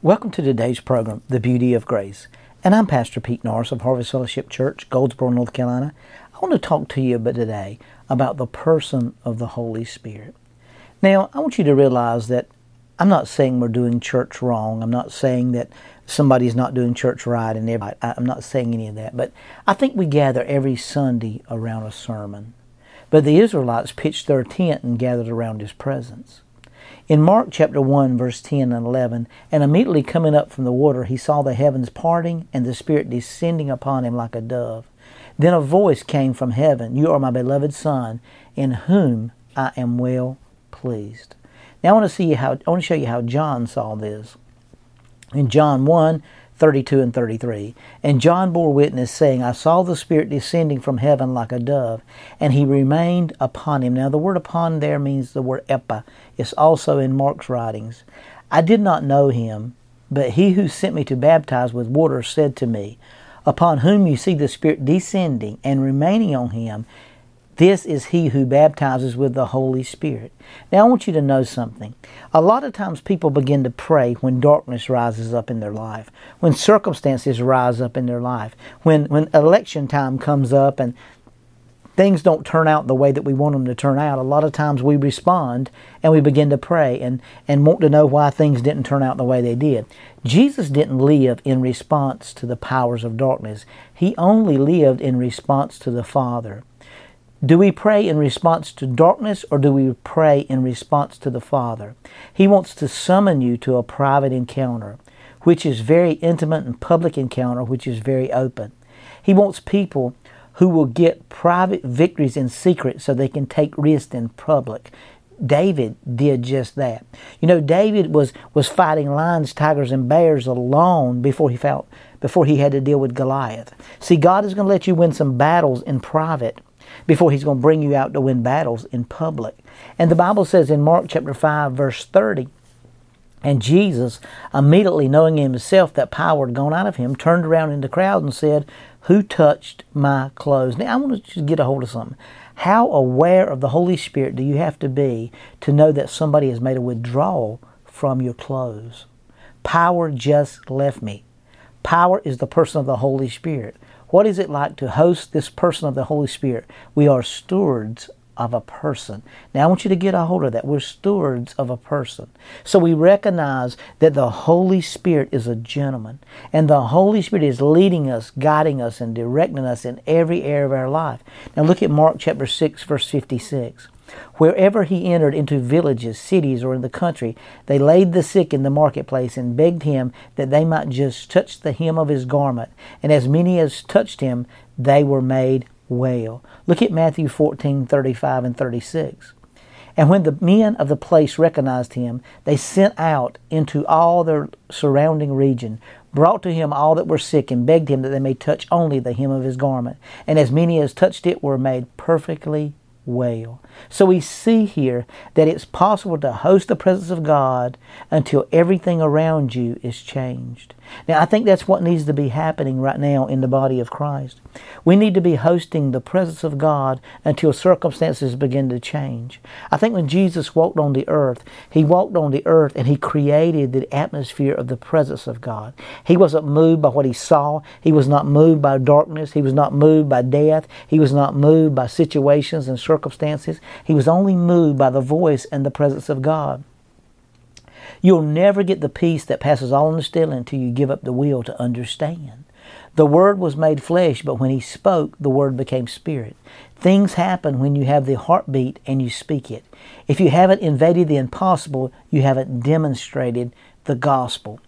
Welcome to today's program, The Beauty of Grace. And I'm Pastor Pete Norris of Harvest Fellowship Church, Goldsboro, North Carolina. I want to talk to you about today about the person of the Holy Spirit. Now, I want you to realize that I'm not saying we're doing church wrong. I'm not saying that somebody's not doing church right and everybody. I'm not saying any of that. But I think we gather every Sunday around a sermon. But the Israelites pitched their tent and gathered around his presence. In Mark chapter 1, verse 10 and 11, and immediately coming up from the water, he saw the heavens parting and the Spirit descending upon him like a dove. Then a voice came from heaven You are my beloved Son, in whom I am well pleased. Now I want to see how I want to show you how John saw this. In John 1, 32 and 33. And John bore witness, saying, I saw the Spirit descending from heaven like a dove, and he remained upon him. Now, the word upon there means the word epi. It's also in Mark's writings. I did not know him, but he who sent me to baptize with water said to me, Upon whom you see the Spirit descending and remaining on him, this is he who baptizes with the Holy Spirit. Now, I want you to know something. A lot of times people begin to pray when darkness rises up in their life, when circumstances rise up in their life, when, when election time comes up and things don't turn out the way that we want them to turn out. A lot of times we respond and we begin to pray and, and want to know why things didn't turn out the way they did. Jesus didn't live in response to the powers of darkness, He only lived in response to the Father. Do we pray in response to darkness or do we pray in response to the Father? He wants to summon you to a private encounter, which is very intimate and public encounter, which is very open. He wants people who will get private victories in secret so they can take risks in public. David did just that. You know, David was, was fighting lions, tigers, and bears alone before he felt before he had to deal with Goliath. See, God is going to let you win some battles in private before he's going to bring you out to win battles in public. And the Bible says in Mark chapter 5 verse 30, and Jesus, immediately knowing himself that power had gone out of him, turned around in the crowd and said, Who touched my clothes? Now I want to just get a hold of something. How aware of the Holy Spirit do you have to be to know that somebody has made a withdrawal from your clothes? Power just left me. Power is the person of the Holy Spirit. What is it like to host this person of the Holy Spirit? We are stewards of a person. Now I want you to get a hold of that. We're stewards of a person. So we recognize that the Holy Spirit is a gentleman. And the Holy Spirit is leading us, guiding us, and directing us in every area of our life. Now look at Mark chapter 6, verse 56. Wherever he entered into villages, cities, or in the country, they laid the sick in the marketplace and begged him that they might just touch the hem of his garment. And as many as touched him, they were made well. Look at Matthew 14 35 and 36. And when the men of the place recognized him, they sent out into all their surrounding region, brought to him all that were sick, and begged him that they may touch only the hem of his garment. And as many as touched it were made perfectly well. So we see here that it's possible to host the presence of God until everything around you is changed. Now, I think that's what needs to be happening right now in the body of Christ. We need to be hosting the presence of God until circumstances begin to change. I think when Jesus walked on the earth, he walked on the earth and he created the atmosphere of the presence of God. He wasn't moved by what he saw, he was not moved by darkness, he was not moved by death, he was not moved by situations and circumstances. He was only moved by the voice and the presence of God. You'll never get the peace that passes all understanding until you give up the will to understand. The Word was made flesh, but when He spoke, the Word became spirit. Things happen when you have the heartbeat and you speak it. If you haven't invaded the impossible, you haven't demonstrated the gospel.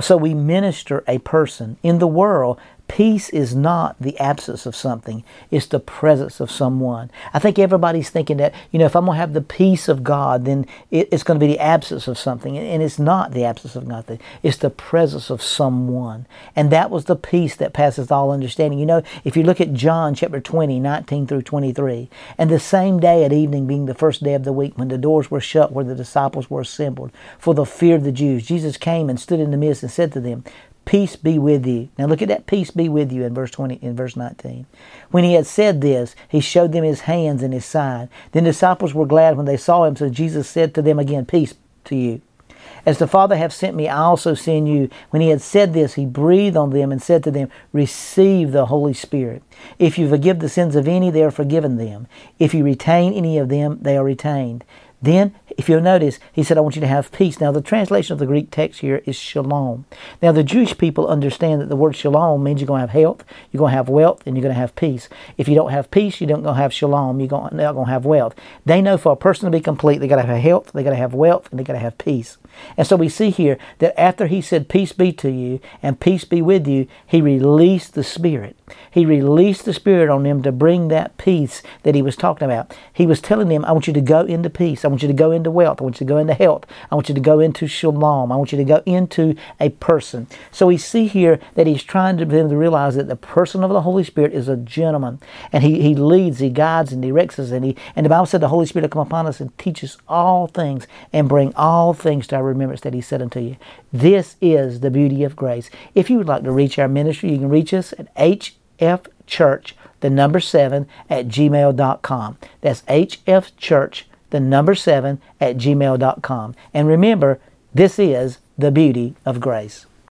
So we minister a person. In the world, Peace is not the absence of something, it's the presence of someone. I think everybody's thinking that, you know, if I'm going to have the peace of God, then it's going to be the absence of something. And it's not the absence of nothing, it's the presence of someone. And that was the peace that passes all understanding. You know, if you look at John chapter 20, 19 through 23, and the same day at evening being the first day of the week, when the doors were shut where the disciples were assembled for the fear of the Jews, Jesus came and stood in the midst and said to them, Peace be with you. Now look at that peace be with you in verse 20 in verse 19. When he had said this, he showed them his hands and his side. Then the disciples were glad when they saw him, so Jesus said to them again, Peace to you. As the Father hath sent me, I also send you. When he had said this, he breathed on them and said to them, Receive the Holy Spirit. If you forgive the sins of any, they are forgiven them. If you retain any of them, they are retained. Then, if you'll notice, he said, I want you to have peace. Now, the translation of the Greek text here is shalom. Now, the Jewish people understand that the word shalom means you're going to have health, you're going to have wealth, and you're going to have peace. If you don't have peace, you don't going to have shalom, you're not going to have wealth. They know for a person to be complete, they got to have health, they got to have wealth, and they got to have peace. And so we see here that after he said, Peace be to you and peace be with you, he released the Spirit. He released the Spirit on them to bring that peace that he was talking about. He was telling them, I want you to go into peace. I want you to go into wealth. I want you to go into health. I want you to go into shalom. I want you to go into a person. So we see here that he's trying to them to realize that the person of the Holy Spirit is a gentleman. And he, he leads, he guides, and directs us. And, he, and the Bible said the Holy Spirit will come upon us and teach us all things and bring all things to our remembrance that he said unto you. This is the beauty of grace. If you would like to reach our ministry, you can reach us at hfchurch, the number seven, at gmail.com. That's hfchurch, the number seven, at gmail.com. And remember, this is the beauty of grace.